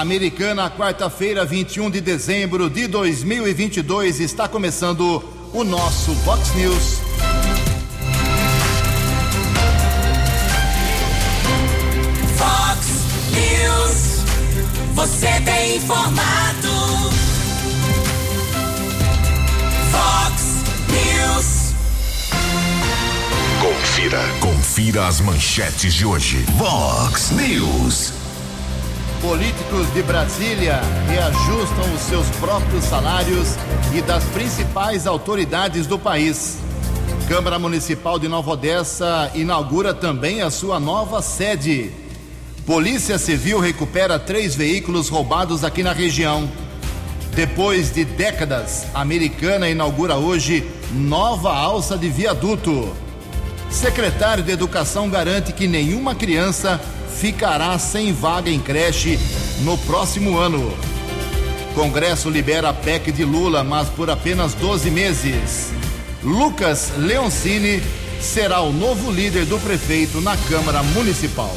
Americana, quarta-feira, 21 de dezembro de 2022, está começando o nosso Vox News. Vox News. Você tem informado. Vox News. Confira. Confira as manchetes de hoje. Vox News. Políticos de Brasília reajustam os seus próprios salários e das principais autoridades do país. Câmara Municipal de Nova Odessa inaugura também a sua nova sede. Polícia Civil recupera três veículos roubados aqui na região. Depois de décadas, a Americana inaugura hoje nova alça de viaduto. Secretário de Educação garante que nenhuma criança ficará sem vaga em creche no próximo ano. Congresso libera a PEC de Lula, mas por apenas 12 meses. Lucas Leoncini será o novo líder do prefeito na Câmara Municipal.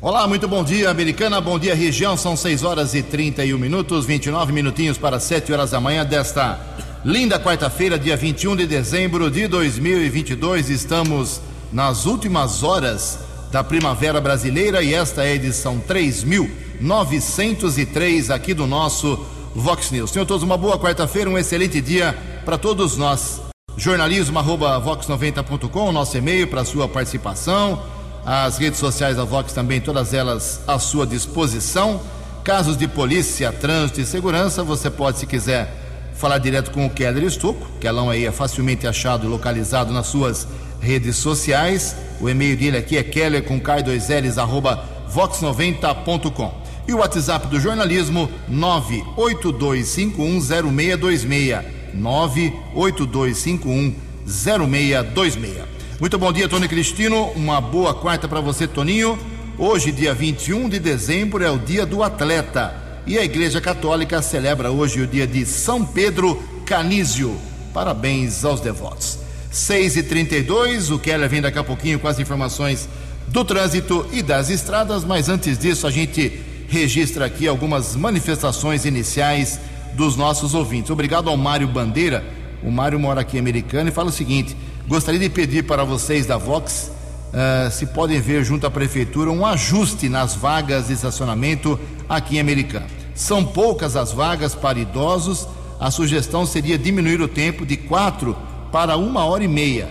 Olá, muito bom dia, Americana. Bom dia, região. São 6 horas e 31 minutos, 29 minutinhos para 7 horas da manhã desta linda quarta-feira, dia 21 de dezembro de 2022. Estamos nas últimas horas da Primavera Brasileira e esta é a edição 3903 aqui do nosso Vox News. Tenham todos uma boa quarta-feira, um excelente dia para todos nós. Jornalismo arroba vox90.com, nosso e-mail para sua participação. As redes sociais da Vox também, todas elas à sua disposição. Casos de polícia, trânsito e segurança, você pode, se quiser, falar direto com o Keller Estocco. Kelão aí é facilmente achado e localizado nas suas redes sociais. O e-mail dele aqui é keller com k2ls arroba vox90.com. E o WhatsApp do jornalismo 982510626. 982510626. Muito bom dia, Tony Cristino. Uma boa quarta para você, Toninho. Hoje, dia 21 de dezembro, é o dia do atleta. E a Igreja Católica celebra hoje o dia de São Pedro Canísio. Parabéns aos devotos. 6 e 32 o Keller vem daqui a pouquinho com as informações do trânsito e das estradas, mas antes disso a gente registra aqui algumas manifestações iniciais dos nossos ouvintes. Obrigado ao Mário Bandeira. O Mário mora aqui em Americana e fala o seguinte: gostaria de pedir para vocês da Vox uh, se podem ver junto à prefeitura um ajuste nas vagas de estacionamento aqui em Americana. São poucas as vagas para idosos. A sugestão seria diminuir o tempo de quatro para uma hora e meia.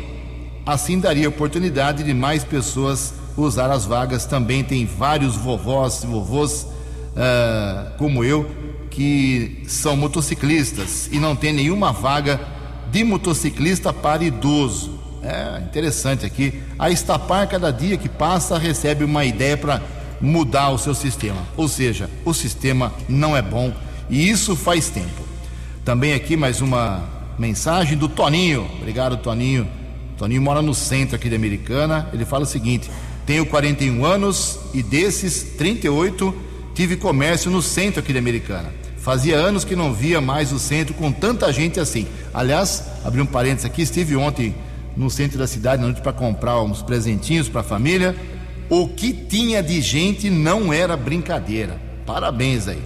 Assim daria oportunidade de mais pessoas usar as vagas. Também tem vários vovós e vovôs uh, como eu que são motociclistas e não tem nenhuma vaga de motociclista para idoso. É interessante aqui. A Estapar, cada dia que passa, recebe uma ideia para mudar o seu sistema. Ou seja, o sistema não é bom e isso faz tempo. Também aqui mais uma mensagem do Toninho. Obrigado, Toninho. Toninho mora no centro aqui de Americana. Ele fala o seguinte: tenho 41 anos e desses 38 tive comércio no centro aqui de Americana. Fazia anos que não via mais o centro com tanta gente assim. Aliás, abri um parênteses aqui, estive ontem no centro da cidade noite para comprar uns presentinhos para a família. O que tinha de gente não era brincadeira. Parabéns aí.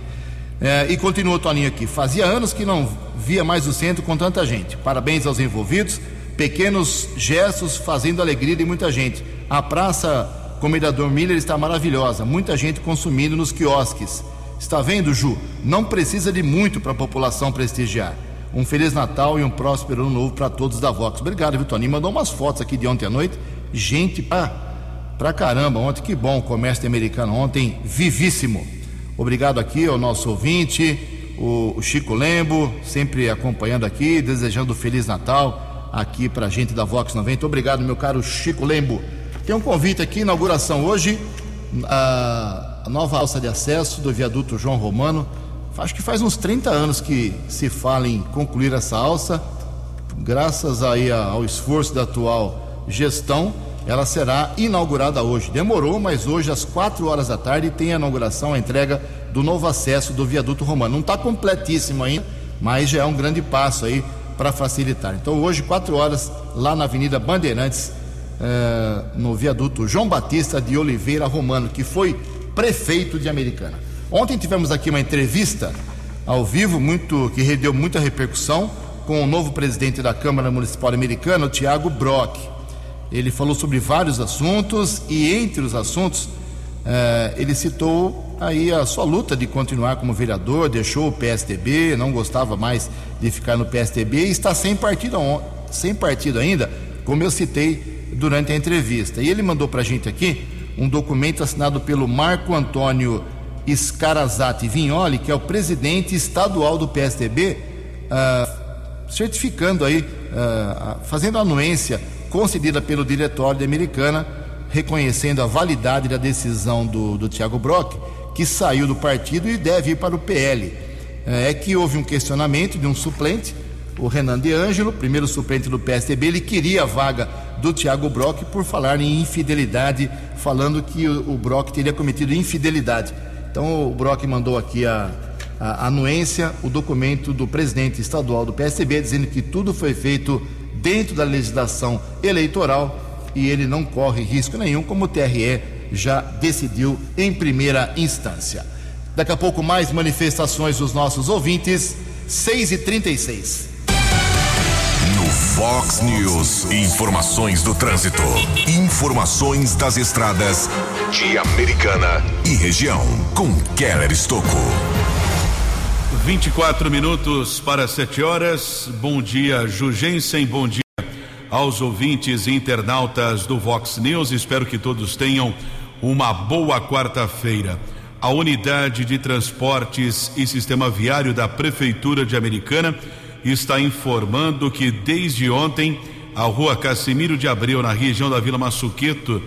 É, e continua o Toninho aqui. Fazia anos que não via mais o centro com tanta gente. Parabéns aos envolvidos. Pequenos gestos fazendo alegria de muita gente. A praça Comedador Miller está maravilhosa. Muita gente consumindo nos quiosques. Está vendo, Ju? Não precisa de muito para a população prestigiar. Um Feliz Natal e um próspero ano novo para todos da Vox. Obrigado, viu, Toninho? Mandou umas fotos aqui de ontem à noite. Gente pra, pra caramba ontem. Que bom o comércio americano ontem. Vivíssimo. Obrigado aqui ao nosso ouvinte, o, Chico Lembo, sempre acompanhando aqui, desejando Feliz Natal aqui pra gente da Vox 90. Obrigado, meu caro Chico Lembo. Tem um convite aqui, inauguração hoje, a, a nova alça de acesso do viaduto João Romano. Acho que faz uns 30 anos que se fala em concluir essa alça. Graças aí ao esforço da atual gestão, ela será inaugurada hoje. Demorou, mas hoje, às 4 horas da tarde, tem a inauguração, a entrega do novo acesso do viaduto romano. Não está completíssimo ainda, mas já é um grande passo aí para facilitar. Então, hoje, 4 horas, lá na Avenida Bandeirantes, eh, no viaduto João Batista de Oliveira Romano, que foi prefeito de Americana. Ontem tivemos aqui uma entrevista ao vivo, muito que deu muita repercussão, com o novo presidente da Câmara Municipal Americana, o Tiago Brock. Ele falou sobre vários assuntos e entre os assuntos eh, ele citou aí a sua luta de continuar como vereador, deixou o PSDB, não gostava mais de ficar no PSDB e está sem partido, sem partido ainda, como eu citei durante a entrevista. E ele mandou para a gente aqui um documento assinado pelo Marco Antônio Scarazati Vignoli, que é o presidente estadual do PSDB, uh, certificando aí, uh, fazendo anuência concedida pelo diretório da Americana, reconhecendo a validade da decisão do, do Tiago Brock, que saiu do partido e deve ir para o PL. É, é que houve um questionamento de um suplente, o Renan De Angelo, primeiro suplente do PSDB, ele queria a vaga do Tiago Brock por falar em infidelidade, falando que o, o Brock teria cometido infidelidade. Então o Brock mandou aqui a, a anuência, o documento do presidente estadual do PSDB, dizendo que tudo foi feito dentro da legislação eleitoral e ele não corre risco nenhum, como o TRE já decidiu em primeira instância. Daqui a pouco mais manifestações dos nossos ouvintes, 6 e 36 No Fox News, informações do trânsito, informações das estradas de Americana e região, com Keller Estocco. 24 minutos para 7 horas. Bom dia, Jugensen. Bom dia aos ouvintes e internautas do Vox News. Espero que todos tenham uma boa quarta-feira. A unidade de transportes e sistema viário da Prefeitura de Americana está informando que desde ontem a rua Casimiro de Abreu, na região da Vila Massuqueto,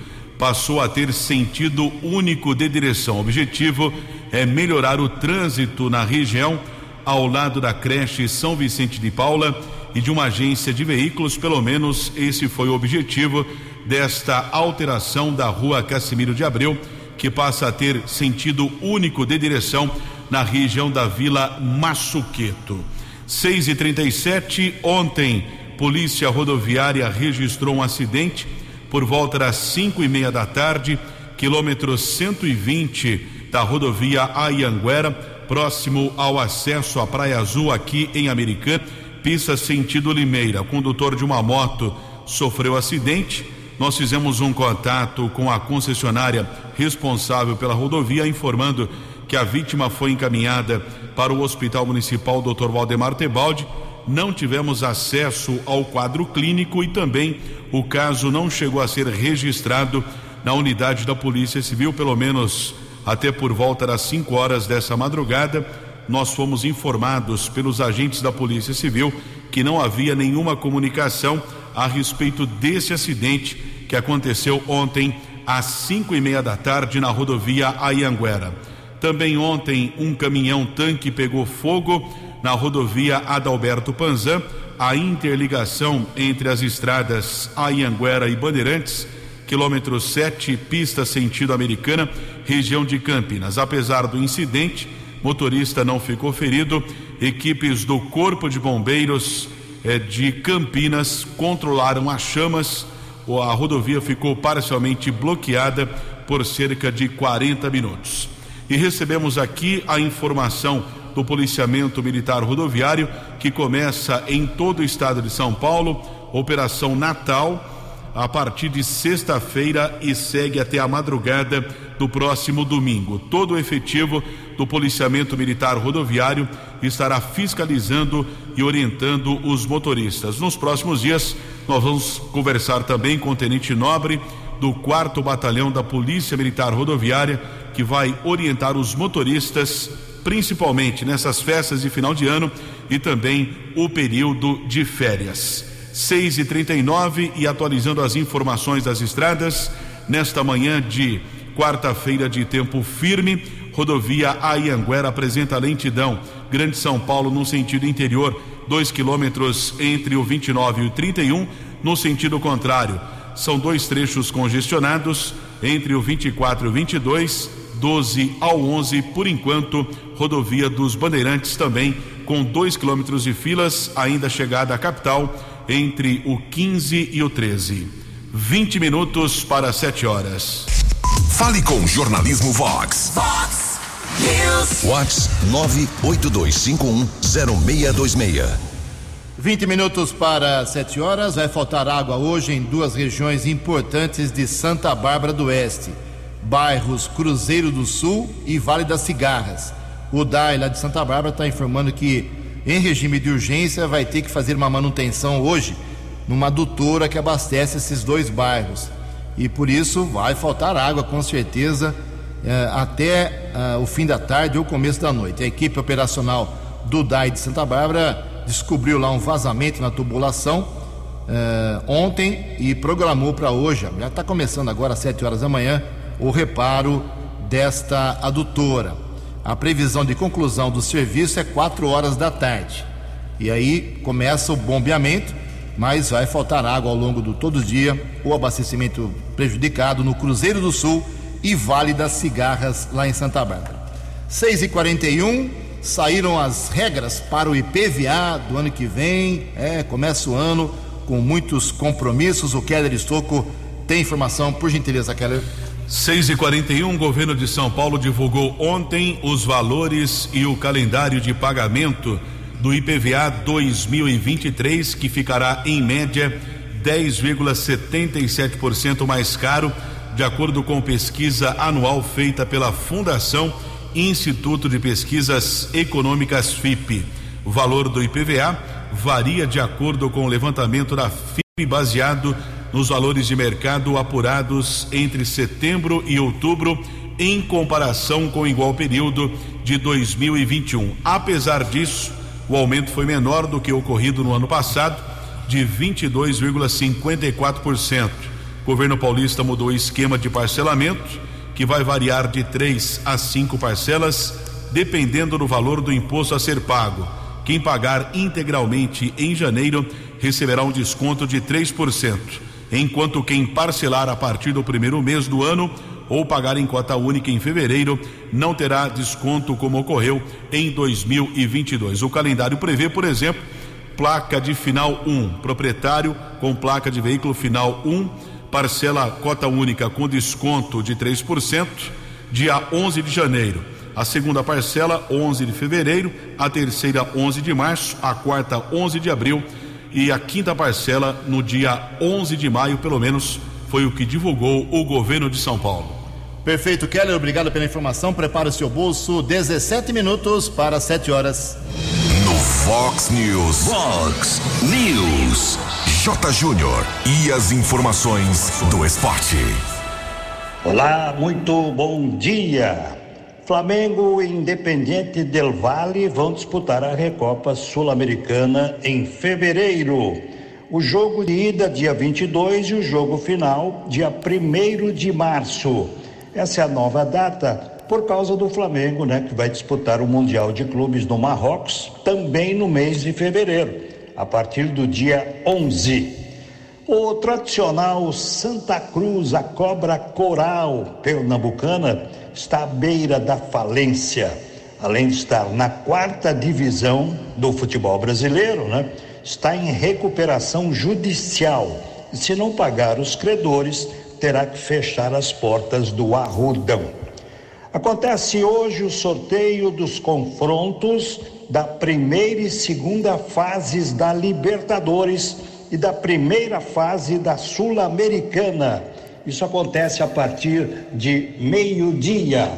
passou a ter sentido único de direção. O objetivo é melhorar o trânsito na região ao lado da creche São Vicente de Paula e de uma agência de veículos, pelo menos esse foi o objetivo desta alteração da rua Casimiro de Abreu, que passa a ter sentido único de direção na região da Vila Massuqueto. 6 e 37 ontem, Polícia Rodoviária registrou um acidente por volta das cinco e meia da tarde, quilômetro 120 da rodovia Ayanguera, próximo ao acesso à Praia Azul aqui em Americana, pista sentido Limeira. O condutor de uma moto sofreu acidente nós fizemos um contato com a concessionária responsável pela rodovia, informando que a vítima foi encaminhada para o Hospital Municipal Dr. Valdemar Tebaldi. Não tivemos acesso ao quadro clínico e também o caso não chegou a ser registrado na unidade da Polícia Civil, pelo menos até por volta das 5 horas dessa madrugada. Nós fomos informados pelos agentes da Polícia Civil que não havia nenhuma comunicação a respeito desse acidente que aconteceu ontem às cinco e meia da tarde na rodovia Ayanguera. Também ontem um caminhão tanque pegou fogo na rodovia Adalberto Panzan, a interligação entre as estradas Ayanguera e Bandeirantes, quilômetro 7, pista sentido americana, região de Campinas. Apesar do incidente, motorista não ficou ferido. Equipes do Corpo de Bombeiros é, de Campinas controlaram as chamas. A rodovia ficou parcialmente bloqueada por cerca de 40 minutos. E recebemos aqui a informação do policiamento militar rodoviário que começa em todo o estado de São Paulo, Operação Natal a partir de sexta-feira e segue até a madrugada do próximo domingo. Todo o efetivo do policiamento militar rodoviário estará fiscalizando e orientando os motoristas. Nos próximos dias, nós vamos conversar também com o tenente nobre do quarto batalhão da Polícia Militar Rodoviária, que vai orientar os motoristas, principalmente nessas festas de final de ano e também o período de férias. 6 e 39 e atualizando as informações das estradas nesta manhã de quarta-feira de tempo firme. Rodovia Ayanguera apresenta lentidão. Grande São Paulo no sentido interior, 2 quilômetros entre o 29 e o 31. No sentido contrário, são dois trechos congestionados entre o 24 e o 22, 12 ao 11. Por enquanto, rodovia dos Bandeirantes também com 2 quilômetros de filas, ainda chegada à capital entre o 15 e o 13. 20 minutos para 7 horas. Fale com Jornalismo Vox. Vox News. Whats 982510626. 20 minutos para 7 horas. Vai faltar água hoje em duas regiões importantes de Santa Bárbara do Oeste: bairros Cruzeiro do Sul e Vale das Cigarras. O DAI lá de Santa Bárbara está informando que, em regime de urgência, vai ter que fazer uma manutenção hoje numa adutora que abastece esses dois bairros. E por isso vai faltar água, com certeza, eh, até eh, o fim da tarde ou começo da noite. A equipe operacional do DAI de Santa Bárbara descobriu lá um vazamento na tubulação eh, ontem e programou para hoje. Já está começando agora às 7 horas da manhã o reparo desta adutora. A previsão de conclusão do serviço é 4 horas da tarde. E aí começa o bombeamento, mas vai faltar água ao longo do todo o dia. O abastecimento prejudicado no Cruzeiro do Sul e Vale das Cigarras, lá em Santa Bárbara. 6 e 41 saíram as regras para o IPVA do ano que vem. É, começa o ano com muitos compromissos. O Keller Estocco tem informação, por gentileza, Keller. 6 e 41 o governo de São Paulo divulgou ontem os valores e o calendário de pagamento do IPVA 2023, que ficará em média 10,77% mais caro, de acordo com pesquisa anual feita pela Fundação Instituto de Pesquisas Econômicas FIP. O valor do IPVA varia de acordo com o levantamento da FIP baseado nos valores de mercado apurados entre setembro e outubro em comparação com o igual período de 2021. Apesar disso, o aumento foi menor do que ocorrido no ano passado, de 22,54%. O governo paulista mudou o esquema de parcelamento, que vai variar de três a cinco parcelas, dependendo do valor do imposto a ser pago. Quem pagar integralmente em janeiro receberá um desconto de 3%, enquanto quem parcelar a partir do primeiro mês do ano ou pagar em cota única em fevereiro não terá desconto como ocorreu em 2022. O calendário prevê, por exemplo, placa de final 1, proprietário com placa de veículo final 1, parcela cota única com desconto de 3%, dia 11 de janeiro. A segunda parcela 11 de fevereiro, a terceira 11 de março, a quarta 11 de abril e a quinta parcela no dia 11 de maio, pelo menos foi o que divulgou o governo de São Paulo. Perfeito, Keller, obrigado pela informação. Prepara o seu bolso, 17 minutos para 7 horas. No Fox News. Fox News. J. Júnior. E as informações do esporte. Olá, muito bom dia. Flamengo e Independiente del Valle vão disputar a Recopa Sul-Americana em fevereiro. O jogo de ida, dia 22, e o jogo final, dia 1 de março. Essa é a nova data por causa do Flamengo, né, que vai disputar o Mundial de Clubes no Marrocos também no mês de fevereiro, a partir do dia 11. O tradicional Santa Cruz, a cobra coral pernambucana, está à beira da falência. Além de estar na quarta divisão do futebol brasileiro, né, está em recuperação judicial. E se não pagar os credores, terá que fechar as portas do Arrudão. Acontece hoje o sorteio dos confrontos da primeira e segunda fases da Libertadores e da primeira fase da Sul-Americana. Isso acontece a partir de meio-dia.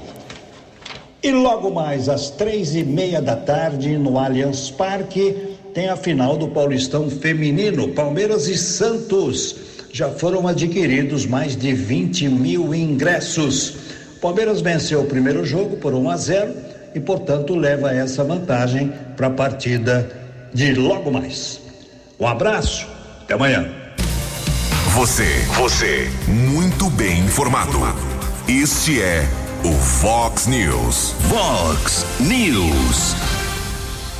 E logo mais às três e meia da tarde, no Allianz Parque, tem a final do Paulistão Feminino, Palmeiras e Santos. Já foram adquiridos mais de 20 mil ingressos. Palmeiras venceu o primeiro jogo por 1 a 0 e, portanto, leva essa vantagem para a partida de logo mais. Um abraço, até amanhã. Você, você, muito bem informado. Este é o Fox News. Fox News.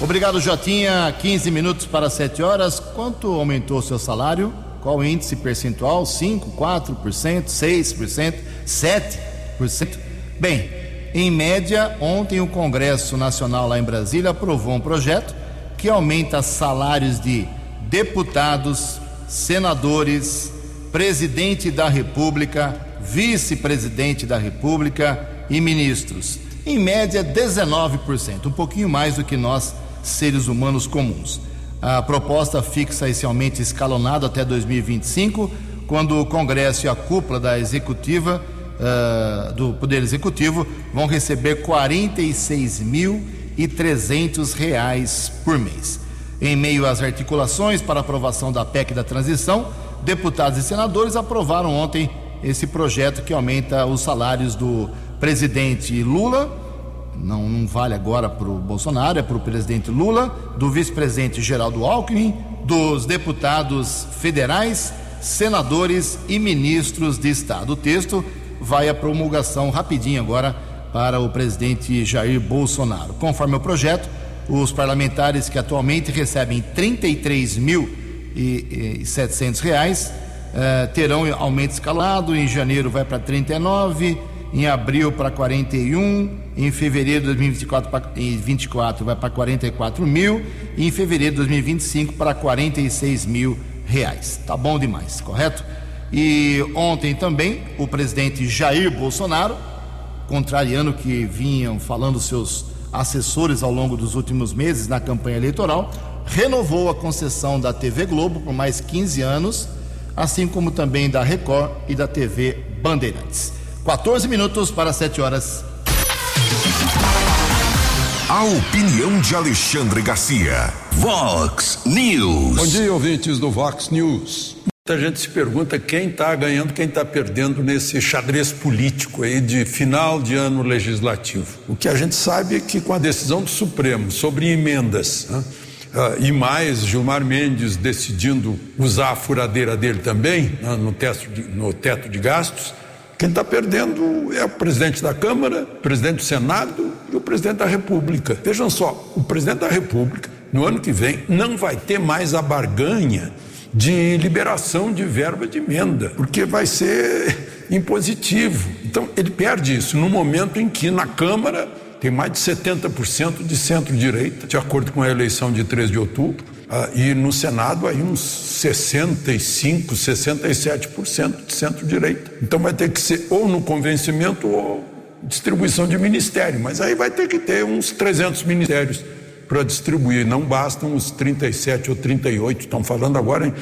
Obrigado, Jotinha. 15 minutos para 7 horas. Quanto aumentou seu salário? Qual índice percentual? 5, 4%, 6%, 7%? Bem, em média, ontem o Congresso Nacional lá em Brasília aprovou um projeto que aumenta salários de deputados, senadores, presidente da República, vice-presidente da República e ministros. em média 19%, um pouquinho mais do que nós, seres humanos comuns. A proposta fixa esse aumento escalonado até 2025, quando o Congresso e a cúpula da executiva uh, do Poder Executivo vão receber 46.300 reais por mês. Em meio às articulações para aprovação da PEC da transição, deputados e senadores aprovaram ontem esse projeto que aumenta os salários do presidente Lula, não, não vale agora para o Bolsonaro, é para o presidente Lula, do vice-presidente Geraldo Alckmin, dos deputados federais, senadores e ministros de Estado. O texto vai à promulgação rapidinho agora para o presidente Jair Bolsonaro. Conforme o projeto, os parlamentares que atualmente recebem 33.700 reais eh, terão aumento escalado. Em janeiro vai para 39, em abril para 41, em fevereiro de 2024 pra, 24 vai para 44 mil e em fevereiro de 2025 para 46 mil reais. Tá bom demais, correto? E ontem também o presidente Jair Bolsonaro, contrariando o que vinham falando seus assessores ao longo dos últimos meses na campanha eleitoral, renovou a concessão da TV Globo por mais 15 anos, assim como também da Record e da TV Bandeirantes. 14 minutos para 7 horas. A opinião de Alexandre Garcia. Vox News. Bom dia, ouvintes do Vox News. Muita gente se pergunta quem está ganhando, quem está perdendo nesse xadrez político aí de final de ano legislativo. O que a gente sabe é que com a decisão do Supremo sobre emendas né, uh, e mais Gilmar Mendes decidindo usar a furadeira dele também né, no, teto de, no teto de gastos, quem está perdendo é o presidente da Câmara, o presidente do Senado e o presidente da República. Vejam só, o presidente da República, no ano que vem, não vai ter mais a barganha de liberação de verba de emenda, porque vai ser impositivo. Então, ele perde isso no momento em que na Câmara tem mais de 70% de centro-direita, de acordo com a eleição de 3 de outubro, ah, e no Senado aí uns 65, 67% de centro-direita. Então vai ter que ser ou no convencimento ou distribuição de ministério, mas aí vai ter que ter uns 300 ministérios para distribuir, não bastam os 37 ou 38, estão falando agora em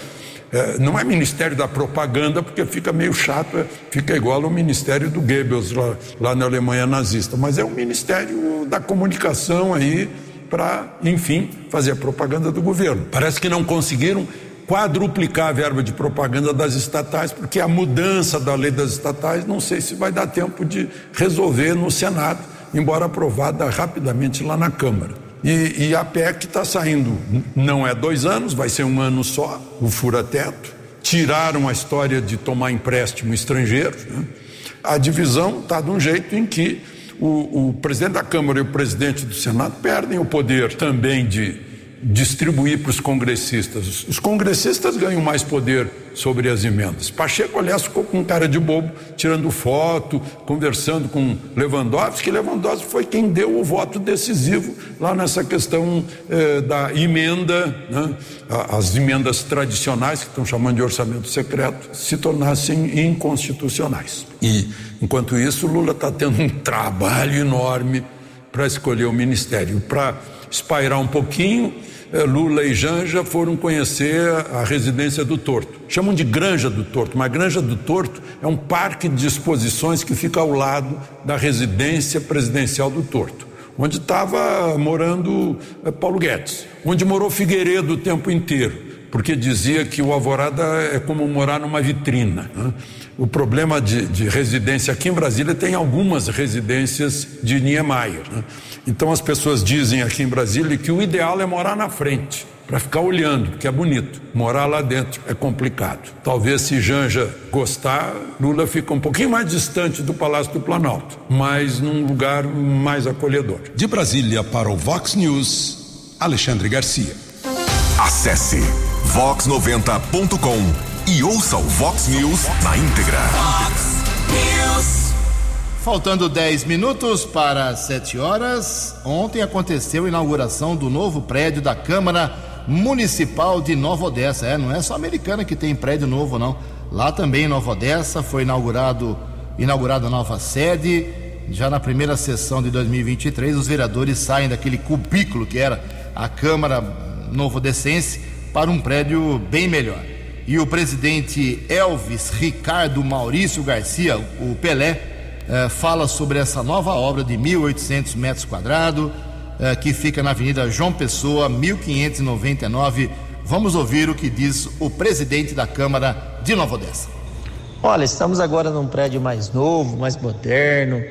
não é Ministério da Propaganda, porque fica meio chato, é, fica igual ao Ministério do Goebbels lá, lá na Alemanha nazista, mas é o Ministério da Comunicação aí, para, enfim, fazer a propaganda do governo. Parece que não conseguiram quadruplicar a verba de propaganda das estatais, porque a mudança da lei das estatais não sei se vai dar tempo de resolver no Senado, embora aprovada rapidamente lá na Câmara. E, e a PEC está saindo, não é dois anos, vai ser um ano só, o fura-teto. Tiraram a história de tomar empréstimo estrangeiro. Né? A divisão está de um jeito em que o, o presidente da Câmara e o presidente do Senado perdem o poder também de distribuir para os congressistas. Os congressistas ganham mais poder sobre as emendas. Pacheco, aliás, ficou com cara de bobo, tirando foto, conversando com Lewandowski. Lewandowski foi quem deu o voto decisivo lá nessa questão eh, da emenda, né? as emendas tradicionais, que estão chamando de orçamento secreto, se tornassem inconstitucionais. E, enquanto isso, Lula está tendo um trabalho enorme para escolher o ministério, para espairar um pouquinho eh, Lula e Janja foram conhecer a residência do Torto. Chamam de Granja do Torto, mas Granja do Torto é um parque de exposições que fica ao lado da residência presidencial do Torto, onde estava morando eh, Paulo Guedes, onde morou Figueiredo o tempo inteiro, porque dizia que o Alvorada é como morar numa vitrina. Né? O problema de, de, residência aqui em Brasília tem algumas residências de Niemeyer. Né? Então as pessoas dizem aqui em Brasília que o ideal é morar na frente, para ficar olhando, porque é bonito. Morar lá dentro é complicado. Talvez se Janja gostar, Lula fica um pouquinho mais distante do Palácio do Planalto, mas num lugar mais acolhedor. De Brasília para o Vox News, Alexandre Garcia. Acesse vox90.com e ouça o Vox News na íntegra. Fox News. Faltando 10 minutos para 7 horas, ontem aconteceu a inauguração do novo prédio da Câmara Municipal de Nova Odessa. É, não é só americana que tem prédio novo, não. Lá também em Nova Odessa foi inaugurado inaugurada a nova sede já na primeira sessão de 2023, os vereadores saem daquele cubículo que era a Câmara Novo Descense para um prédio bem melhor. E o presidente Elvis Ricardo Maurício Garcia, o Pelé, eh, fala sobre essa nova obra de 1.800 metros quadrados, eh, que fica na Avenida João Pessoa, 1599. Vamos ouvir o que diz o presidente da Câmara de Nova Odessa. Olha, estamos agora num prédio mais novo, mais moderno,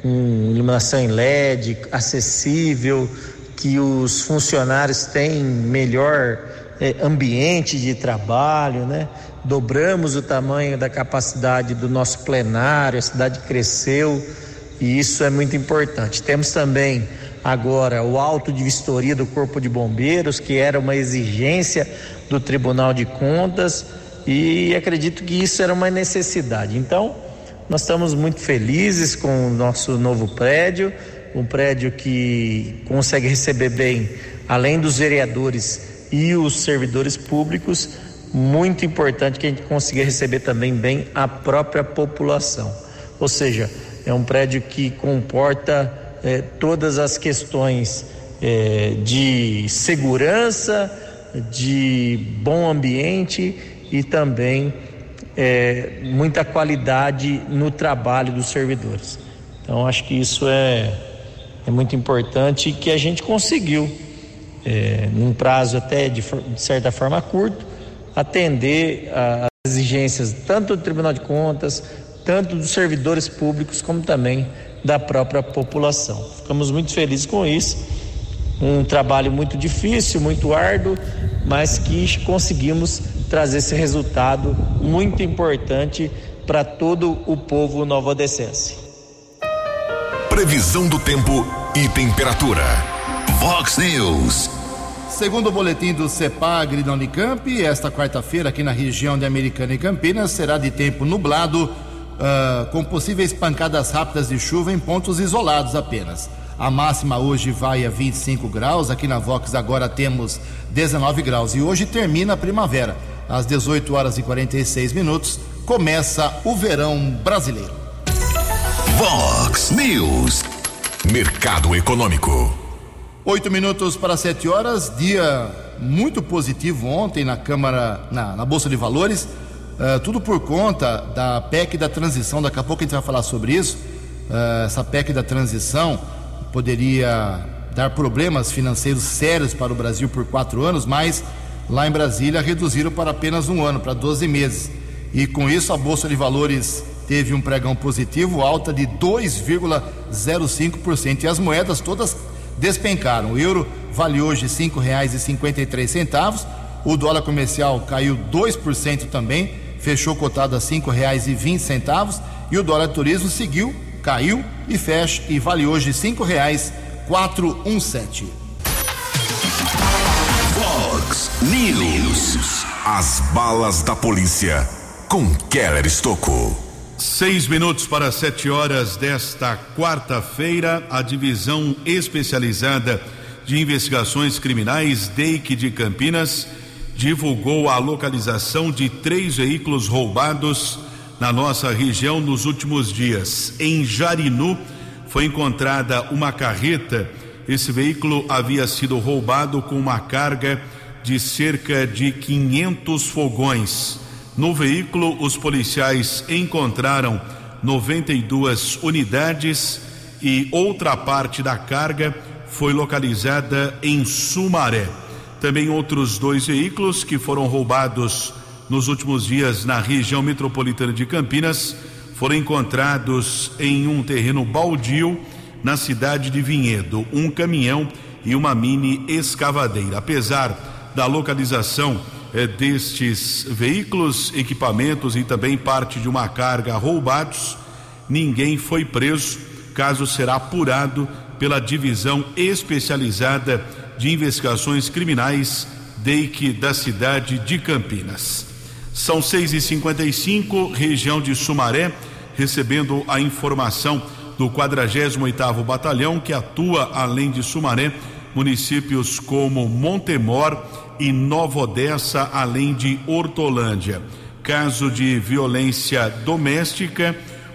com iluminação em LED, acessível, que os funcionários têm melhor é, ambiente de trabalho, né? Dobramos o tamanho da capacidade do nosso plenário, a cidade cresceu e isso é muito importante. Temos também agora o auto de vistoria do Corpo de Bombeiros, que era uma exigência do Tribunal de Contas e acredito que isso era uma necessidade. Então, nós estamos muito felizes com o nosso novo prédio, um prédio que consegue receber bem, além dos vereadores e os servidores públicos, muito importante que a gente consiga receber também bem a própria população. Ou seja, é um prédio que comporta eh, todas as questões eh, de segurança, de bom ambiente e também eh, muita qualidade no trabalho dos servidores. Então, acho que isso é, é muito importante que a gente conseguiu é, num prazo até de, de, certa forma curto, atender às exigências tanto do Tribunal de Contas, tanto dos servidores públicos, como também da própria população. Ficamos muito felizes com isso. Um trabalho muito difícil, muito árduo, mas que conseguimos trazer esse resultado muito importante para todo o povo novodecense. Previsão do tempo e temperatura. Vox News. Segundo o boletim do CEPAGRI da Unicamp, esta quarta-feira aqui na região de Americana e Campinas será de tempo nublado, uh, com possíveis pancadas rápidas de chuva em pontos isolados apenas. A máxima hoje vai a 25 graus, aqui na Vox agora temos 19 graus e hoje termina a primavera. Às 18 horas e 46 minutos começa o verão brasileiro. Vox News. Mercado Econômico. Oito minutos para sete horas, dia muito positivo ontem na Câmara, na, na Bolsa de Valores, uh, tudo por conta da PEC da transição. Daqui a pouco a gente vai falar sobre isso. Uh, essa PEC da transição poderia dar problemas financeiros sérios para o Brasil por quatro anos, mas lá em Brasília reduziram para apenas um ano, para 12 meses. E com isso a Bolsa de Valores teve um pregão positivo, alta de 2,05%. E as moedas todas despencaram. O euro vale hoje R$ 5,53. O dólar comercial caiu 2% também, fechou cotado a R$ 5,20. E o dólar turismo seguiu, caiu e fecha e vale hoje R$ 5,417. Fox News. As balas da polícia com Keller Estocou. Seis minutos para sete horas desta quarta-feira, a divisão especializada de investigações criminais DEIC de Campinas divulgou a localização de três veículos roubados na nossa região nos últimos dias. Em Jarinu foi encontrada uma carreta. Esse veículo havia sido roubado com uma carga de cerca de 500 fogões. No veículo, os policiais encontraram 92 unidades e outra parte da carga foi localizada em Sumaré. Também outros dois veículos que foram roubados nos últimos dias na região metropolitana de Campinas foram encontrados em um terreno baldio na cidade de Vinhedo, um caminhão e uma mini escavadeira. Apesar da localização eh, destes veículos, equipamentos e também parte de uma carga roubados. Ninguém foi preso. Caso será apurado pela divisão especializada de investigações criminais DEIC da cidade de Campinas. São 6 e 55 região de Sumaré, recebendo a informação do 48º Batalhão, que atua além de Sumaré, municípios como Montemor e Nova Odessa, além de Hortolândia. Caso de violência doméstica,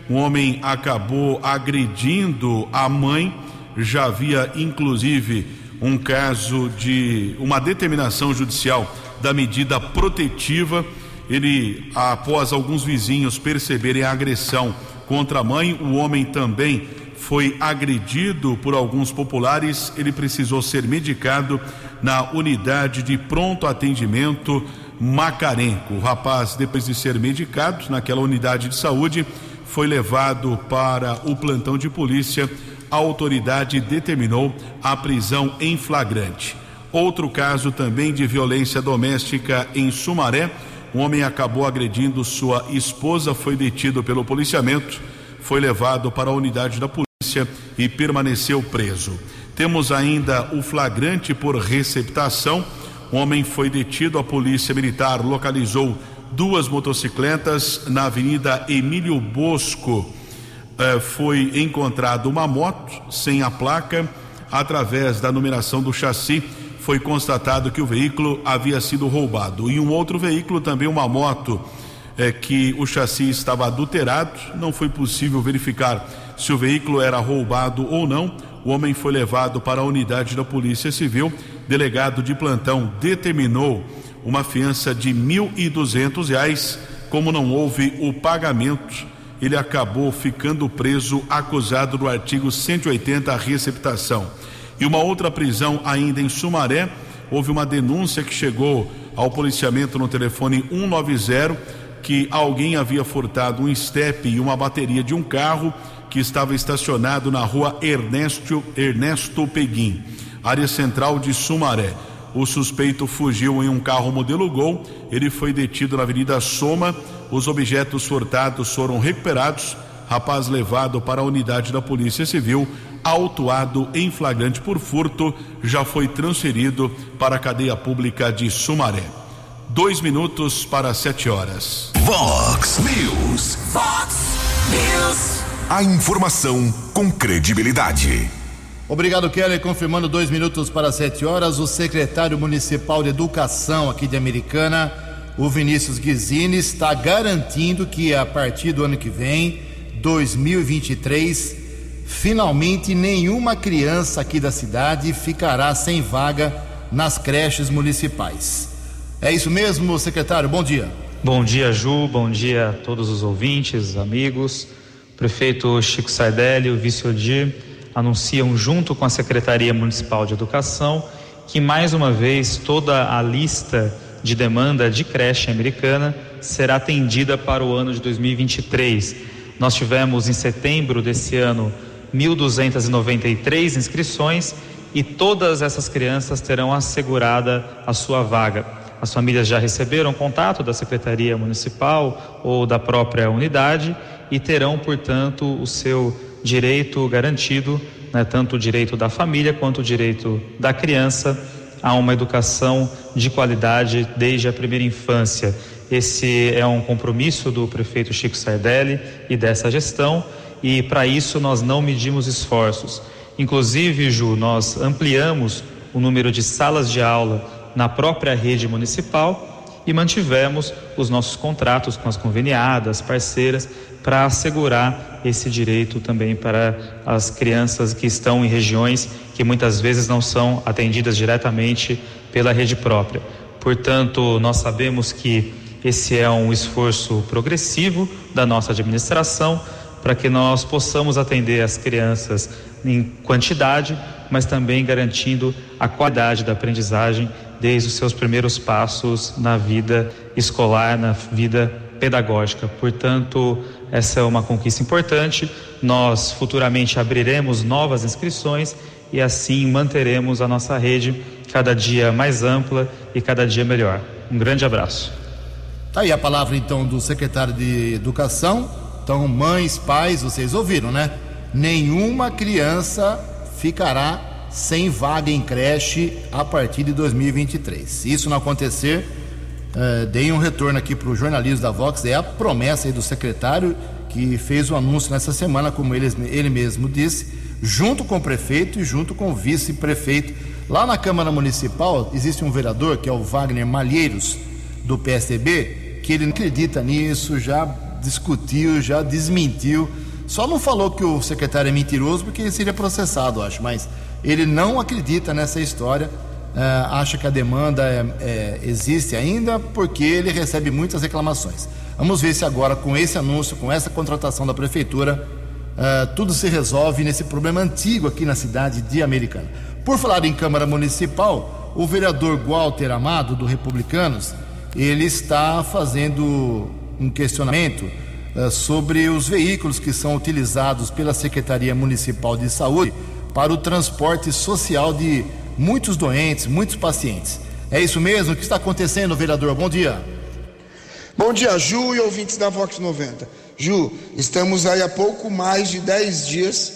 Um homem acabou agredindo a mãe. Já havia, inclusive, um caso de uma determinação judicial da medida protetiva. Ele, após alguns vizinhos perceberem a agressão contra a mãe, o homem também foi agredido por alguns populares. Ele precisou ser medicado na unidade de pronto atendimento Macarenco. O rapaz, depois de ser medicado naquela unidade de saúde, foi levado para o plantão de polícia. A autoridade determinou a prisão em flagrante. Outro caso também de violência doméstica em Sumaré. Um homem acabou agredindo sua esposa, foi detido pelo policiamento, foi levado para a unidade da polícia e permaneceu preso. Temos ainda o flagrante por receptação. Um homem foi detido, a polícia militar localizou duas motocicletas na Avenida Emílio Bosco. Eh, foi encontrado uma moto sem a placa, através da numeração do chassi foi constatado que o veículo havia sido roubado. E um outro veículo, também uma moto, é, que o chassi estava adulterado. Não foi possível verificar se o veículo era roubado ou não. O homem foi levado para a unidade da Polícia Civil. Delegado de plantão determinou uma fiança de duzentos reais. Como não houve o pagamento, ele acabou ficando preso, acusado do artigo 180, receptação. E uma outra prisão ainda em Sumaré. Houve uma denúncia que chegou ao policiamento no telefone 190 que alguém havia furtado um estepe e uma bateria de um carro que estava estacionado na rua Ernesto, Ernesto Peguim, área central de Sumaré. O suspeito fugiu em um carro modelo Gol. Ele foi detido na Avenida Soma. Os objetos furtados foram recuperados. Rapaz levado para a unidade da Polícia Civil autuado em flagrante por furto, já foi transferido para a cadeia pública de Sumaré. Dois minutos para sete horas. Vox News. Fox News. A informação com credibilidade. Obrigado, Kelly. Confirmando dois minutos para sete horas, o secretário municipal de Educação aqui de Americana, o Vinícius Guizini, está garantindo que a partir do ano que vem, 2023, finalmente nenhuma criança aqui da cidade ficará sem vaga nas creches municipais. É isso mesmo, secretário? Bom dia. Bom dia, Ju. Bom dia a todos os ouvintes, amigos. O prefeito Chico Sardelli e o vice Odir anunciam, junto com a Secretaria Municipal de Educação, que mais uma vez toda a lista de demanda de creche americana será atendida para o ano de 2023. Nós tivemos em setembro desse ano 1.293 inscrições e todas essas crianças terão assegurada a sua vaga. As famílias já receberam contato da Secretaria Municipal ou da própria unidade e terão, portanto, o seu direito garantido, né, tanto o direito da família quanto o direito da criança a uma educação de qualidade desde a primeira infância. Esse é um compromisso do prefeito Chico Sardelli e dessa gestão e para isso nós não medimos esforços. Inclusive, Ju, nós ampliamos o número de salas de aula na própria rede municipal e mantivemos os nossos contratos com as conveniadas, parceiras, para assegurar esse direito também para as crianças que estão em regiões que muitas vezes não são atendidas diretamente pela rede própria. Portanto, nós sabemos que esse é um esforço progressivo da nossa administração para que nós possamos atender as crianças em quantidade, mas também garantindo a qualidade da aprendizagem desde os seus primeiros passos na vida escolar, na vida pedagógica. Portanto, essa é uma conquista importante. Nós futuramente abriremos novas inscrições e assim manteremos a nossa rede cada dia mais ampla e cada dia melhor. Um grande abraço. Tá aí a palavra então do secretário de Educação, então, mães, pais, vocês ouviram, né? Nenhuma criança ficará sem vaga em creche a partir de 2023. Se isso não acontecer, uh, deem um retorno aqui para o jornalismo da Vox. É a promessa do secretário que fez o anúncio nessa semana, como ele, ele mesmo disse, junto com o prefeito e junto com o vice-prefeito. Lá na Câmara Municipal existe um vereador que é o Wagner Malheiros, do PSDB, que ele não acredita nisso já discutiu, já desmentiu. Só não falou que o secretário é mentiroso porque seria processado, acho, mas ele não acredita nessa história, uh, acha que a demanda é, é, existe ainda porque ele recebe muitas reclamações. Vamos ver se agora, com esse anúncio, com essa contratação da prefeitura, uh, tudo se resolve nesse problema antigo aqui na cidade de Americana. Por falar em Câmara Municipal, o vereador Walter Amado, do Republicanos, ele está fazendo um questionamento uh, sobre os veículos que são utilizados pela Secretaria Municipal de Saúde para o transporte social de muitos doentes, muitos pacientes. É isso mesmo? O que está acontecendo, vereador? Bom dia. Bom dia, Ju e ouvintes da Vox 90. Ju, estamos aí há pouco mais de 10 dias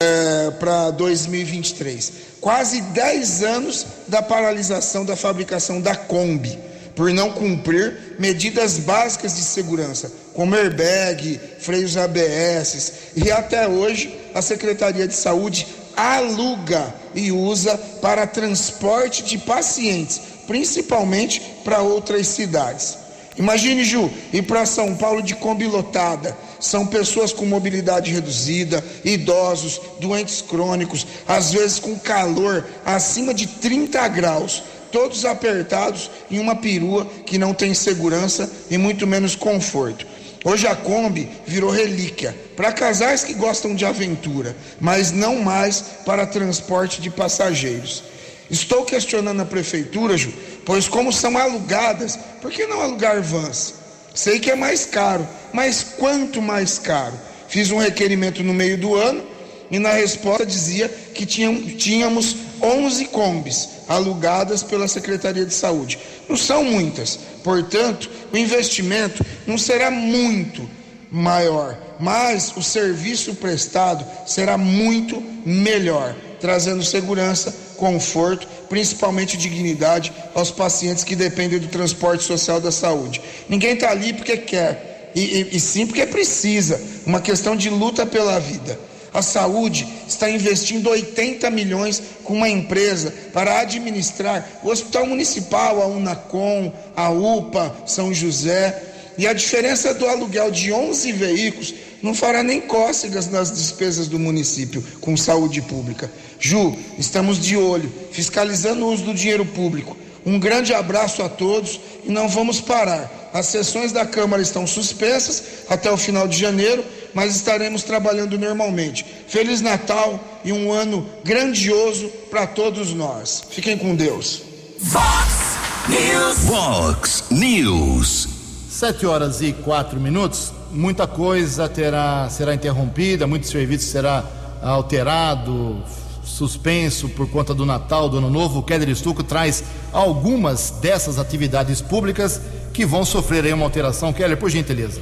é, para 2023. Quase 10 anos da paralisação da fabricação da Kombi por não cumprir medidas básicas de segurança, como airbag, freios ABS, e até hoje a Secretaria de Saúde aluga e usa para transporte de pacientes, principalmente para outras cidades. Imagine, Ju, ir para São Paulo de Kombi lotada. São pessoas com mobilidade reduzida, idosos, doentes crônicos, às vezes com calor acima de 30 graus todos apertados em uma perua que não tem segurança e muito menos conforto. Hoje a Kombi virou relíquia para casais que gostam de aventura, mas não mais para transporte de passageiros. Estou questionando a prefeitura, Ju, pois como são alugadas, por que não alugar vans? Sei que é mais caro, mas quanto mais caro? Fiz um requerimento no meio do ano e na resposta dizia que tínhamos 11 combis alugadas pela Secretaria de Saúde. Não são muitas, portanto, o investimento não será muito maior, mas o serviço prestado será muito melhor, trazendo segurança, conforto, principalmente dignidade aos pacientes que dependem do transporte social da saúde. Ninguém está ali porque quer, e, e, e sim porque precisa, uma questão de luta pela vida. A saúde está investindo 80 milhões com uma empresa para administrar o Hospital Municipal, a Unacom, a UPA, São José. E a diferença do aluguel de 11 veículos não fará nem cócegas nas despesas do município com saúde pública. Ju, estamos de olho, fiscalizando o uso do dinheiro público. Um grande abraço a todos e não vamos parar. As sessões da Câmara estão suspensas até o final de janeiro, mas estaremos trabalhando normalmente. Feliz Natal e um ano grandioso para todos nós. Fiquem com Deus. Fox News. Fox News. Sete horas e quatro minutos. Muita coisa terá será interrompida, muito serviço será alterado, suspenso por conta do Natal, do Ano Novo, o Keller Estuco traz algumas dessas atividades públicas que vão sofrer aí uma alteração. Keller, por gentileza.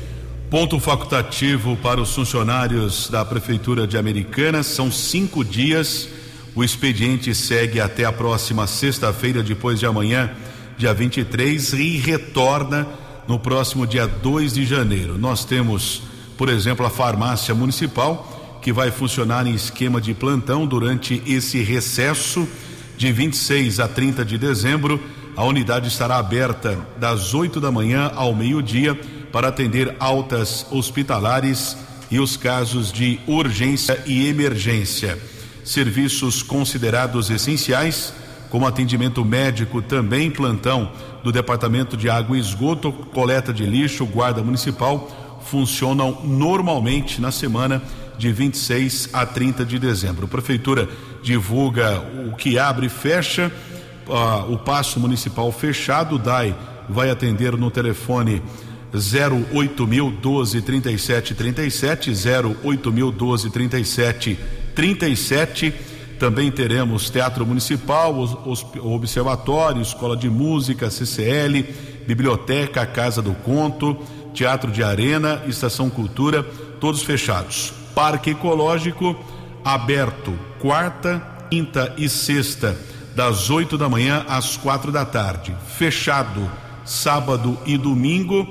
Ponto facultativo para os funcionários da Prefeitura de Americana: são cinco dias. O expediente segue até a próxima sexta-feira, depois de amanhã, dia 23, e retorna no próximo dia 2 de janeiro. Nós temos, por exemplo, a farmácia municipal que vai funcionar em esquema de plantão durante esse recesso de 26 a 30 de dezembro. A unidade estará aberta das 8 da manhã ao meio-dia para atender altas hospitalares e os casos de urgência e emergência. Serviços considerados essenciais, como atendimento médico, também plantão do Departamento de Água e Esgoto, coleta de lixo, guarda municipal, funcionam normalmente na semana de 26 a 30 de dezembro. A Prefeitura divulga o que abre e fecha, uh, o passo municipal fechado, DAI vai atender no telefone 08000 12 37 37, 08000 12 37 37. Também teremos Teatro Municipal, o Observatório, Escola de Música, CCL, Biblioteca, Casa do Conto, Teatro de Arena, Estação Cultura, todos fechados. Parque Ecológico aberto quarta, quinta e sexta, das 8 da manhã às quatro da tarde. Fechado sábado e domingo,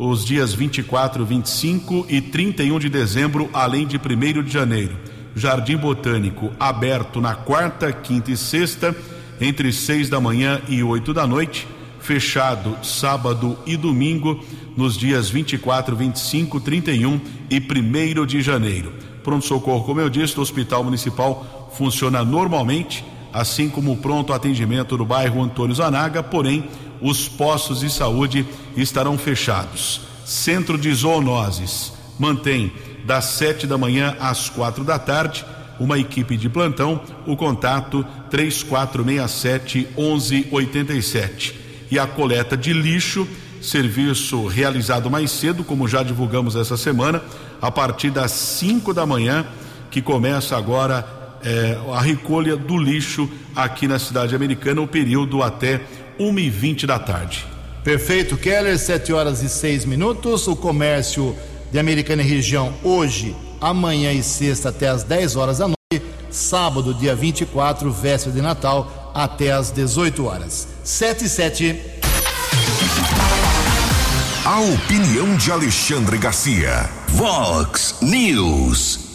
os dias 24, 25 e 31 de dezembro, além de 1 de janeiro. Jardim Botânico aberto na quarta, quinta e sexta, entre seis da manhã e oito da noite. fechado sábado e domingo nos dias 24, 25, 31 e 1 de janeiro. Pronto-socorro, como eu disse, do Hospital Municipal funciona normalmente, assim como o pronto atendimento do bairro Antônio Zanaga, porém, os postos de saúde estarão fechados. Centro de Zoonoses mantém das sete da manhã às quatro da tarde uma equipe de plantão, o contato 3467 1187. E a coleta de lixo, serviço realizado mais cedo, como já divulgamos essa semana, a partir das 5 da manhã, que começa agora eh, a recolha do lixo aqui na cidade americana, o período até 1 e 20 da tarde. Perfeito, Keller, 7 horas e 6 minutos. O comércio de Americana e região hoje, amanhã e sexta até às 10 horas da noite, sábado, dia 24, véspera de Natal, até às 18 horas. 7 e 7. A opinião de Alexandre Garcia. Vox News.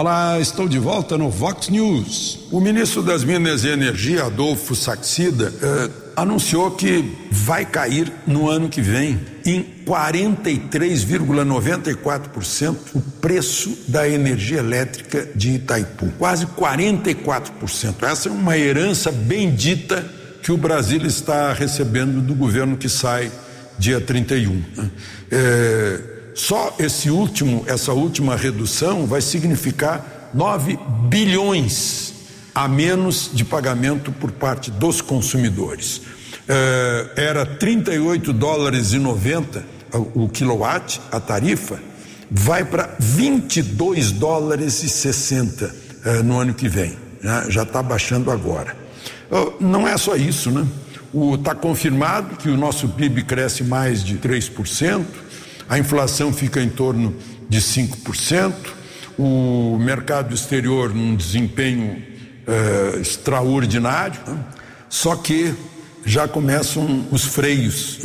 Olá, estou de volta no Vox News. O ministro das Minas e Energia, Adolfo Saxida, eh, anunciou que vai cair no ano que vem em 43,94% o preço da energia elétrica de Itaipu. Quase 44%. Essa é uma herança bendita que o Brasil está recebendo do governo que sai dia 31. Né? É, só esse último, essa última redução vai significar 9 bilhões a menos de pagamento por parte dos consumidores. É, era 38 dólares e 90 o quilowatt, a tarifa, vai para 22 dólares e 60 é, no ano que vem. Né? Já está baixando agora. Não é só isso, né? Está confirmado que o nosso PIB cresce mais de 3%, a inflação fica em torno de 5%, o mercado exterior num desempenho eh, extraordinário, né? só que já começam os freios.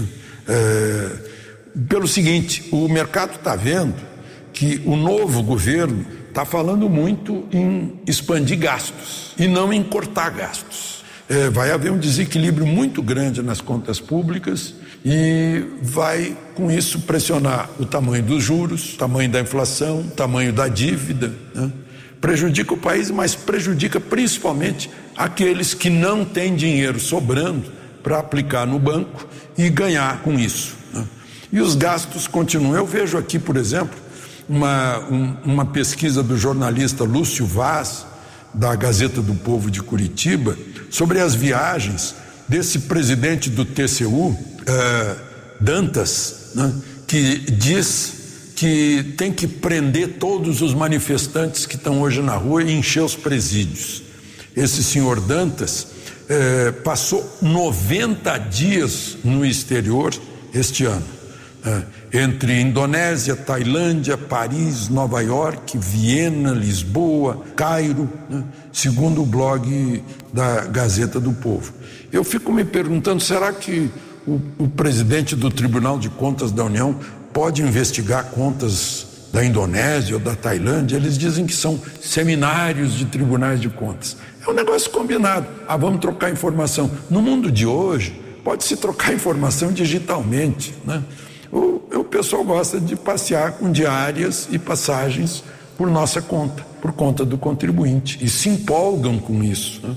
Eh, pelo seguinte, o mercado está vendo que o novo governo está falando muito em expandir gastos e não em cortar gastos é, vai haver um desequilíbrio muito grande nas contas públicas e vai, com isso, pressionar o tamanho dos juros, o tamanho da inflação, o tamanho da dívida. Né? Prejudica o país, mas prejudica principalmente aqueles que não têm dinheiro sobrando para aplicar no banco e ganhar com isso. Né? E os gastos continuam. Eu vejo aqui, por exemplo, uma, um, uma pesquisa do jornalista Lúcio Vaz, da Gazeta do Povo de Curitiba sobre as viagens desse presidente do TCU, eh, Dantas, né, que diz que tem que prender todos os manifestantes que estão hoje na rua e encher os presídios. Esse senhor Dantas eh, passou 90 dias no exterior este ano. Eh, entre Indonésia, Tailândia, Paris, Nova York, Viena, Lisboa, Cairo, né? segundo o blog da Gazeta do Povo. Eu fico me perguntando: será que o, o presidente do Tribunal de Contas da União pode investigar contas da Indonésia ou da Tailândia? Eles dizem que são seminários de tribunais de contas. É um negócio combinado. Ah, vamos trocar informação. No mundo de hoje, pode-se trocar informação digitalmente, né? O, o pessoal gosta de passear com diárias e passagens por nossa conta, por conta do contribuinte, e se empolgam com isso. Né?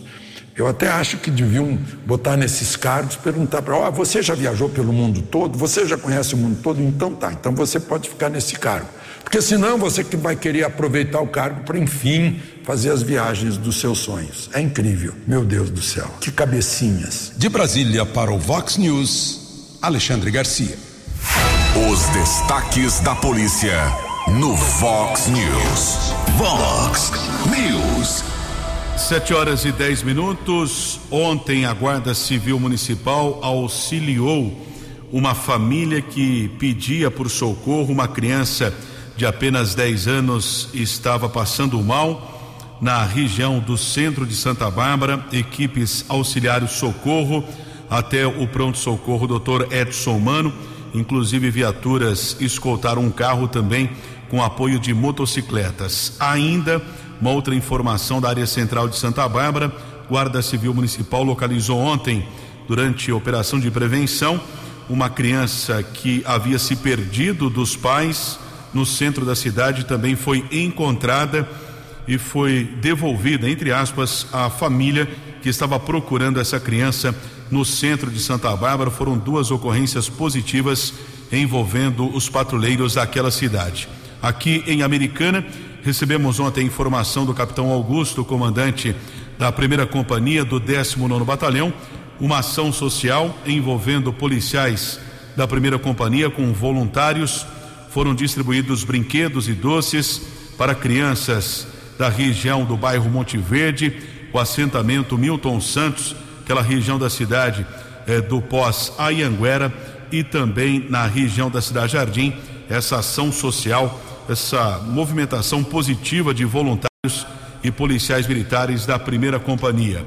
Eu até acho que deviam botar nesses cargos, perguntar para, ó, oh, você já viajou pelo mundo todo? Você já conhece o mundo todo? Então tá, então você pode ficar nesse cargo. Porque senão você que vai querer aproveitar o cargo para, enfim, fazer as viagens dos seus sonhos. É incrível, meu Deus do céu, que cabecinhas. De Brasília para o Vox News, Alexandre Garcia. Os destaques da polícia no Vox News. Vox News. Sete horas e dez minutos. Ontem a Guarda Civil Municipal auxiliou uma família que pedia por socorro. Uma criança de apenas 10 anos estava passando mal na região do centro de Santa Bárbara. Equipes auxiliares socorro até o pronto-socorro, doutor Edson Mano Inclusive, viaturas escoltaram um carro também com apoio de motocicletas. Ainda, uma outra informação da área central de Santa Bárbara: Guarda Civil Municipal localizou ontem durante operação de prevenção. Uma criança que havia se perdido dos pais no centro da cidade também foi encontrada e foi devolvida, entre aspas, à família que estava procurando essa criança no centro de Santa Bárbara. Foram duas ocorrências positivas envolvendo os patrulheiros daquela cidade. Aqui em Americana, recebemos ontem informação do capitão Augusto, comandante da primeira companhia do 19 Batalhão, uma ação social envolvendo policiais da primeira companhia com voluntários. Foram distribuídos brinquedos e doces para crianças da região do bairro Monte Verde, o assentamento Milton Santos, aquela região da cidade eh, do pós Ayanguera e também na região da cidade Jardim, essa ação social, essa movimentação positiva de voluntários e policiais militares da primeira companhia.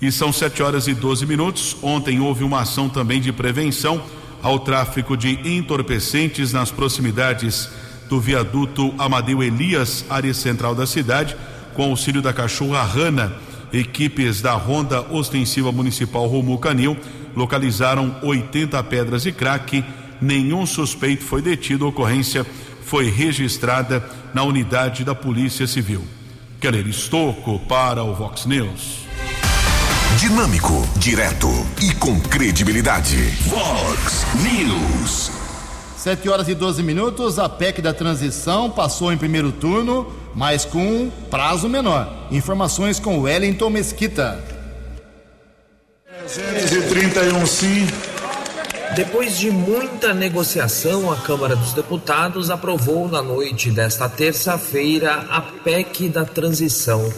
E são 7 horas e 12 minutos. Ontem houve uma ação também de prevenção ao tráfico de entorpecentes nas proximidades do viaduto Amadeu Elias, área central da cidade, com auxílio da cachorra Rana. Equipes da Ronda Ostensiva Municipal Romu Canil localizaram 80 pedras de crack. Nenhum suspeito foi detido. Ocorrência foi registrada na unidade da Polícia Civil. Keller Estocco para o Vox News. Dinâmico, direto e com credibilidade. Vox News. 7 horas e 12 minutos, a PEC da transição passou em primeiro turno, mas com um prazo menor. Informações com Wellington Mesquita. 331 sim. Depois de muita negociação, a Câmara dos Deputados aprovou na noite desta terça-feira a PEC da transição.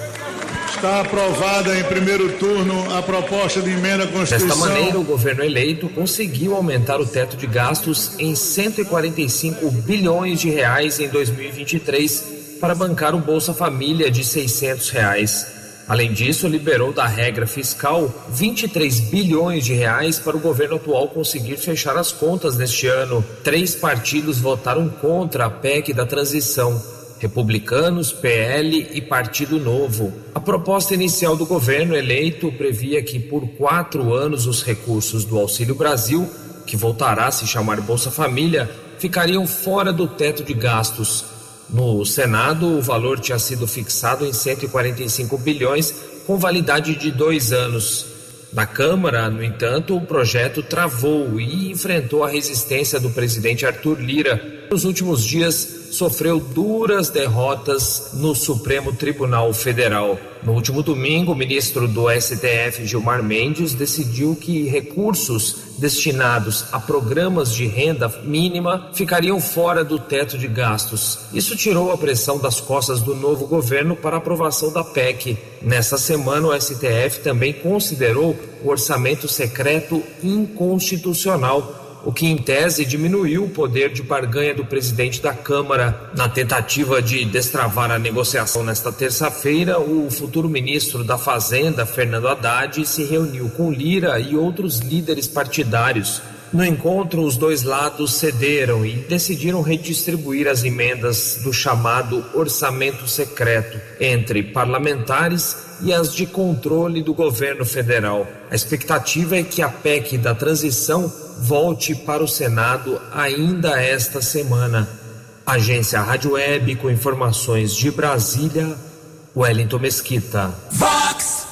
Está aprovada em primeiro turno a proposta de emenda à Constituição. Desta maneira, o governo eleito conseguiu aumentar o teto de gastos em 145 bilhões de reais em 2023 para bancar o Bolsa Família de 600 reais. Além disso, liberou da regra fiscal 23 bilhões de reais para o governo atual conseguir fechar as contas neste ano. Três partidos votaram contra a PEC da transição Republicanos, PL e Partido Novo. A proposta inicial do governo eleito previa que por quatro anos os recursos do Auxílio Brasil, que voltará a se chamar Bolsa Família, ficariam fora do teto de gastos. No Senado, o valor tinha sido fixado em 145 bilhões, com validade de dois anos. Na Câmara, no entanto, o projeto travou e enfrentou a resistência do presidente Arthur Lira. Nos últimos dias, sofreu duras derrotas no Supremo Tribunal Federal. No último domingo, o ministro do STF, Gilmar Mendes, decidiu que recursos destinados a programas de renda mínima ficariam fora do teto de gastos. Isso tirou a pressão das costas do novo governo para aprovação da PEC. Nessa semana, o STF também considerou o orçamento secreto inconstitucional o que em tese diminuiu o poder de barganha do presidente da Câmara. Na tentativa de destravar a negociação nesta terça-feira, o futuro ministro da Fazenda, Fernando Haddad, se reuniu com Lira e outros líderes partidários. No encontro, os dois lados cederam e decidiram redistribuir as emendas do chamado orçamento secreto entre parlamentares e as de controle do governo federal. A expectativa é que a PEC da transição volte para o Senado ainda esta semana. Agência Rádio Web com informações de Brasília, Wellington Mesquita. Vox.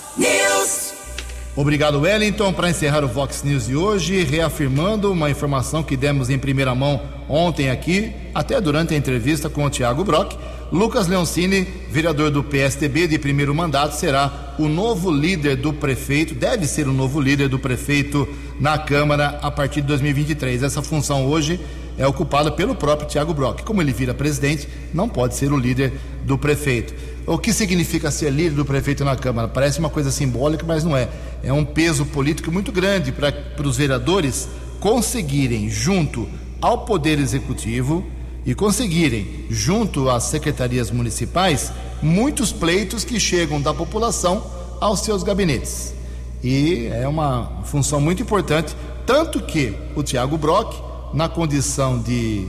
Obrigado, Wellington. Para encerrar o Vox News de hoje, reafirmando uma informação que demos em primeira mão ontem aqui, até durante a entrevista com o Tiago Brock. Lucas Leoncini, vereador do PSTB de primeiro mandato, será o novo líder do prefeito, deve ser o novo líder do prefeito na Câmara a partir de 2023. Essa função hoje é ocupada pelo próprio Tiago Brock. Como ele vira presidente, não pode ser o líder do prefeito. O que significa ser líder do prefeito na Câmara? Parece uma coisa simbólica, mas não é. É um peso político muito grande para os vereadores conseguirem, junto ao Poder Executivo, e conseguirem, junto às secretarias municipais, muitos pleitos que chegam da população aos seus gabinetes. E é uma função muito importante, tanto que o Tiago Brock, na condição de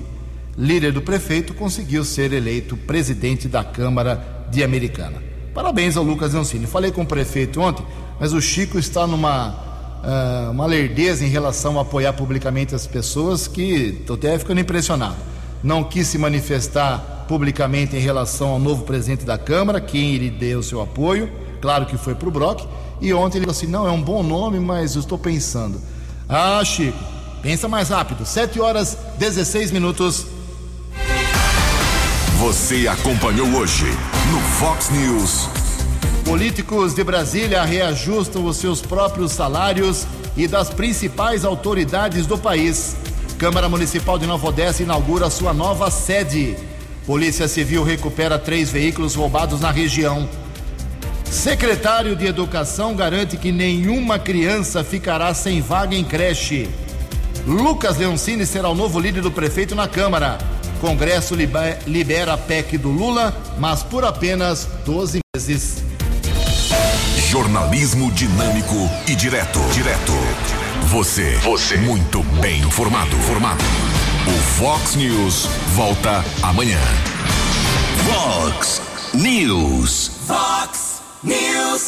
líder do prefeito, conseguiu ser eleito presidente da Câmara de Americana. Parabéns ao Lucas Leoncini. Falei com o prefeito ontem, mas o Chico está numa uh, uma lerdeza em relação a apoiar publicamente as pessoas que estou até ficando impressionado. Não quis se manifestar publicamente em relação ao novo presidente da Câmara, quem lhe deu seu apoio, claro que foi para o Brock, e ontem ele falou assim: não, é um bom nome, mas eu estou pensando. Ah, Chico, pensa mais rápido. 7 horas 16 minutos. Você acompanhou hoje no Fox News. Políticos de Brasília reajustam os seus próprios salários e das principais autoridades do país. Câmara Municipal de Nova Odessa inaugura sua nova sede. Polícia Civil recupera três veículos roubados na região. Secretário de Educação garante que nenhuma criança ficará sem vaga em creche. Lucas Leoncini será o novo líder do prefeito na Câmara. Congresso libera a PEC do Lula, mas por apenas 12 meses. Jornalismo dinâmico e direto. Direto. Você. Você. Muito bem informado. Formado. O Fox News volta amanhã. Fox News. Fox News.